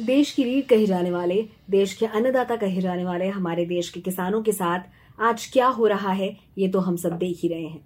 देश की रीढ़ कहे जाने वाले, देश के अन्नदाता कहे जाने वाले हमारे देश के किसानों के साथ आज क्या हो रहा है, ये तो हम सब देख ही रहे हैं।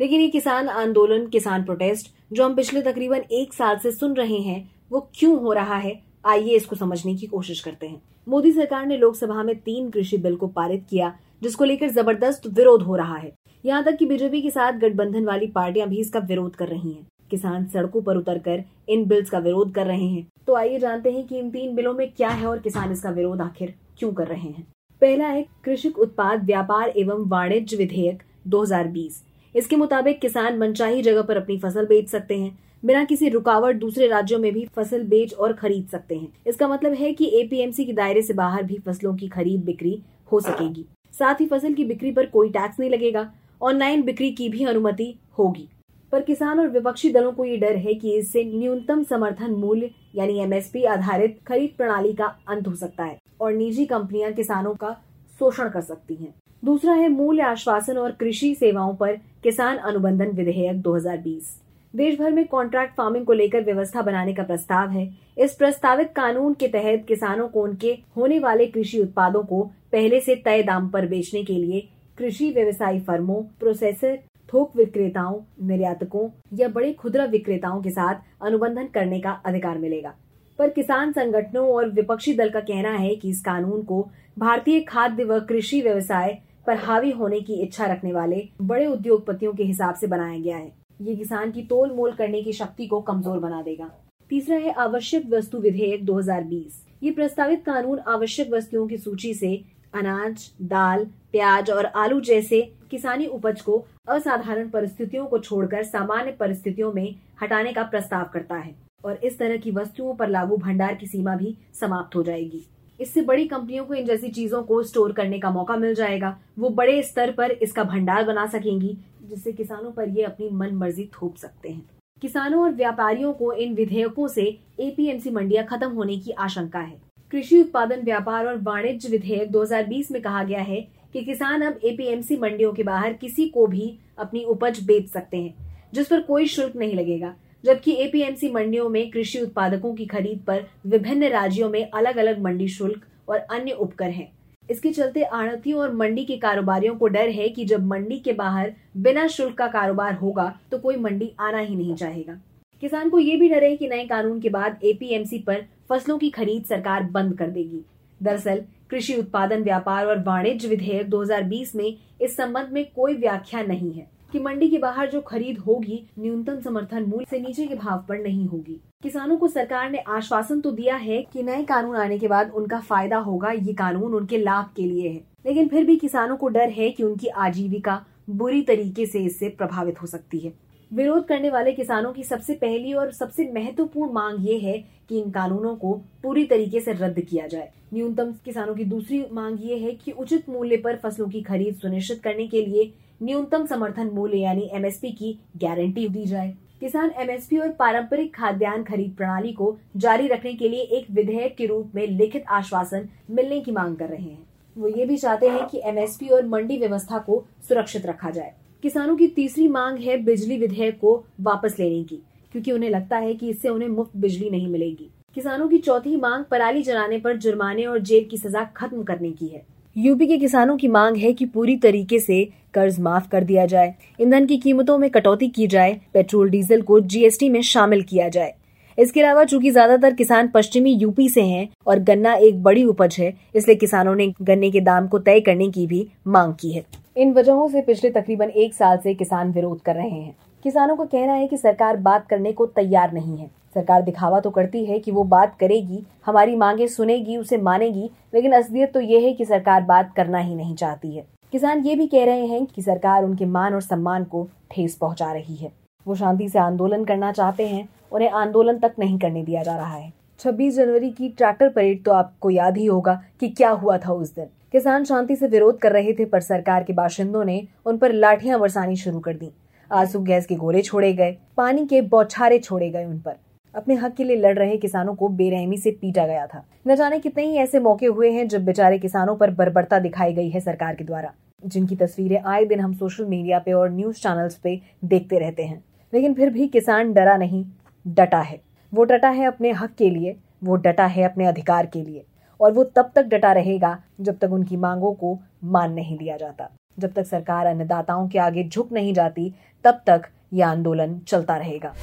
लेकिन ये किसान आंदोलन, किसान प्रोटेस्ट जो हम पिछले तकरीबन एक साल से सुन रहे हैं, वो क्यों हो रहा है, आइए इसको समझने की कोशिश करते हैं। मोदी सरकार ने लोकसभा में तीन कृषि बिल को पारित किया, जिसको लेकर ज़बरदस्त विरोध हो रहा है। यहाँ तक कि बीजेपी के साथ गठबंधन वाली पार्टियाँ भी इसका विरोध कर रही हैं। किसान सड़कों पर उतरकर इन बिल्स का विरोध कर रहे हैं। तो आइए जानते हैं कि इन तीन बिलों में क्या है और किसान इसका विरोध आखिर क्यों कर रहे हैं। पहला है कृषि उत्पाद व्यापार एवं वाणिज्य विधेयक 2020 इसके मुताबिक किसान मनचाही जगह पर अपनी फ़सल बेच सकते हैं, बिना किसी रुकावट दूसरे राज्यों में भी फ़सल बेच और खरीद सकते हैं। इसका मतलब है कि एपीएमसी के दायरे से बाहर भी फ़सलों की खरीद बिक्री हो सकेगी। साथ ही फ़सल की बिक्री पर कोई टैक्स नहीं लगेगा ऑनलाइन बिक्री की भी अनुमति होगी। पर किसान और विपक्षी दलों को ये डर है कि इससे न्यूनतम समर्थन मूल्य, यानी एमएसपी आधारित खरीद प्रणाली का अंत हो सकता है और निजी कंपनियाँ किसानों का शोषण कर सकती हैं। दूसरा है मूल्य आश्वासन और कृषि सेवाओं पर किसान अनुबंधन विधेयक 2020 देश भर में कॉन्ट्रैक्ट फ़ार्मिंग को लेकर व्यवस्था बनाने का प्रस्ताव है इस प्रस्तावित कानून के तहत किसानों को उनके होने वाले कृषि उत्पादों को पहले से तय दाम पर बेचने के लिए कृषि व्यवसायी फर्मों प्रोसेसर थोक विक्रेताओं, निर्यातकों या बड़े खुदरा विक्रेताओं के साथ अनुबंधन करने का अधिकार मिलेगा। पर किसान संगठनों और विपक्षी दल का कहना है कि इस कानून को भारतीय खाद्य व कृषि व्यवसाय पर हावी होने की इच्छा रखने वाले बड़े उद्योगपतियों के हिसाब से बनाया गया है। ये किसान की तोल मोल करने की शक्ति को कमज़ोर बना देगा। तीसरा है आवश्यक वस्तु विधेयक 2020 ये प्रस्तावित कानून आवश्यक वस्तुओं की सूची से अनाज, दाल, प्याज और आलू जैसे किसानी उपज को असाधारण परिस्थितियों को छोड़कर सामान्य परिस्थितियों में हटाने का प्रस्ताव करता है और इस तरह की वस्तुओं पर लागू भंडार की सीमा भी समाप्त हो जाएगी। इससे बड़ी कंपनियों को इन जैसी चीज़ों को स्टोर करने का मौका मिल जाएगा। वो बड़े स्तर पर इसका भंडार बना सकेंगी, जिससे किसानों पर ये अपनी मन मर्ज़ी थोप सकते हैं। किसानों और व्यापारियों को इन विधेयकों से एपीएमसी मंडियाँ खत्म होने की आशंका है। कृषि उत्पादन, व्यापार और वाणिज्य विधेयक 2020 में कहा गया है कि किसान अब एपीएमसी मंडियों के बाहर किसी को भी अपनी उपज बेच सकते हैं, जिस पर कोई शुल्क नहीं लगेगा, जबकि एपीएमसी मंडियों में कृषि उत्पादकों की खरीद पर विभिन्न राज्यों में अलग अलग मंडी शुल्क और अन्य उपकर हैं। इसके चलते आड़तियों और मंडी के कारोबारियों को डर है कि जब मंडी के बाहर बिना शुल्क का कारोबार होगा तो कोई मंडी आना ही नहीं चाहेगा। किसान को ये भी डर है कि नए कानून के बाद एपीएमसी पर फ़सलों की खरीद सरकार बंद कर देगी। दरअसल कृषि उत्पादन, व्यापार और वाणिज्य विधेयक 2020 में इस संबंध में कोई व्याख्या नहीं है कि मंडी के बाहर जो खरीद होगी, न्यूनतम समर्थन मूल्य से नीचे के भाव पर नहीं होगी। किसानों को सरकार ने आश्वासन तो दिया है कि नए कानून आने के बाद उनका फ़ायदा होगा, ये कानून उनके लाभ के लिए है। लेकिन फिर भी किसानों को डर है कि उनकी आजीविका बुरी तरीके से इससे प्रभावित हो सकती है। विरोध करने वाले किसानों की सबसे पहली और सबसे महत्वपूर्ण मांग ये है कि इन कानूनों को पूरी तरीके से रद्द किया जाए। न्यूनतम किसानों की दूसरी मांग ये है कि उचित मूल्य पर फ़सलों की खरीद सुनिश्चित करने के लिए न्यूनतम समर्थन मूल्य यानी एमएसपी की गारंटी दी जाए। किसान एमएसपी और पारंपरिक खाद्यान्न खरीद प्रणाली को जारी रखने के लिए एक विधेयक के रूप में लिखित आश्वासन मिलने की मांग कर रहे हैं। वो ये भी चाहते हैं कि एमएसपी और मंडी व्यवस्था को सुरक्षित रखा जाए। किसानों की तीसरी मांग है बिजली विधेयक को वापस लेने की, क्योंकि उन्हें लगता है कि इससे उन्हें मुफ़्त बिजली नहीं मिलेगी। किसानों की चौथी मांग पराली जलाने पर जुर्माने और जेल की सजा खत्म करने की है। यूपी के किसानों की मांग है कि पूरी तरीके से कर्ज माफ़ कर दिया जाए। ईंधन की कीमतों में कटौती की जाए, पेट्रोल, डीजल को जीएसटी में शामिल किया जाए। इसके अलावा चूँकि ज़्यादातर किसान पश्चिमी यूपी से हैं और गन्ना एक बड़ी उपज है, इसलिए किसानों ने गन्ने के दाम को तय करने की भी मांग की है। इन वजहों से पिछले तकरीबन एक साल से किसान विरोध कर रहे हैं। किसानों का कहना है कि सरकार बात करने को तैयार नहीं है। सरकार दिखावा तो करती है कि वो बात करेगी, हमारी मांगे सुनेगी, उसे मानेगी, लेकिन असलियत तो ये है कि सरकार बात करना ही नहीं चाहती है। किसान ये भी कह रहे हैं कि सरकार उनके मान और सम्मान को ठेस पहुँचा रही है। वो शांति से आंदोलन करना चाहते हैं, उन्हें आंदोलन तक नहीं करने दिया जा रहा है। 26 जनवरी की ट्रैक्टर परेड तो आपको याद ही होगा कि क्या हुआ था उस दिन। किसान शांति से विरोध कर रहे थे, पर सरकार के बाशिंदों ने उन पर लाठियाँ बरसानी शुरू कर दी। आँसू गैस के गोले छोड़े गए, पानी के बौछारे छोड़े गए उन पर। अपने हक के लिए लड़ रहे किसानों को बेरहमी से पीटा गया था। न जाने कितने ही ऐसे मौके हुए हैं जब बेचारे किसानों पर बर्बरता दिखाई गई है सरकार के द्वारा। जिनकी तस्वीरें आए दिन हम सोशल मीडिया पे और न्यूज़ चैनल्स पे देखते रहते हैं। लेकिन फिर भी किसान डरा नहीं, डटा है। वो डटा है अपने हक के लिए, वो डटा है अपने अधिकार के लिए, और वो तब तक डटा रहेगा जब तक उनकी मांगों को मान नहीं दिया जाता। जब तक सरकार अन्नदाताओं के आगे झुक नहीं जाती, तब तक यह आंदोलन चलता रहेगा।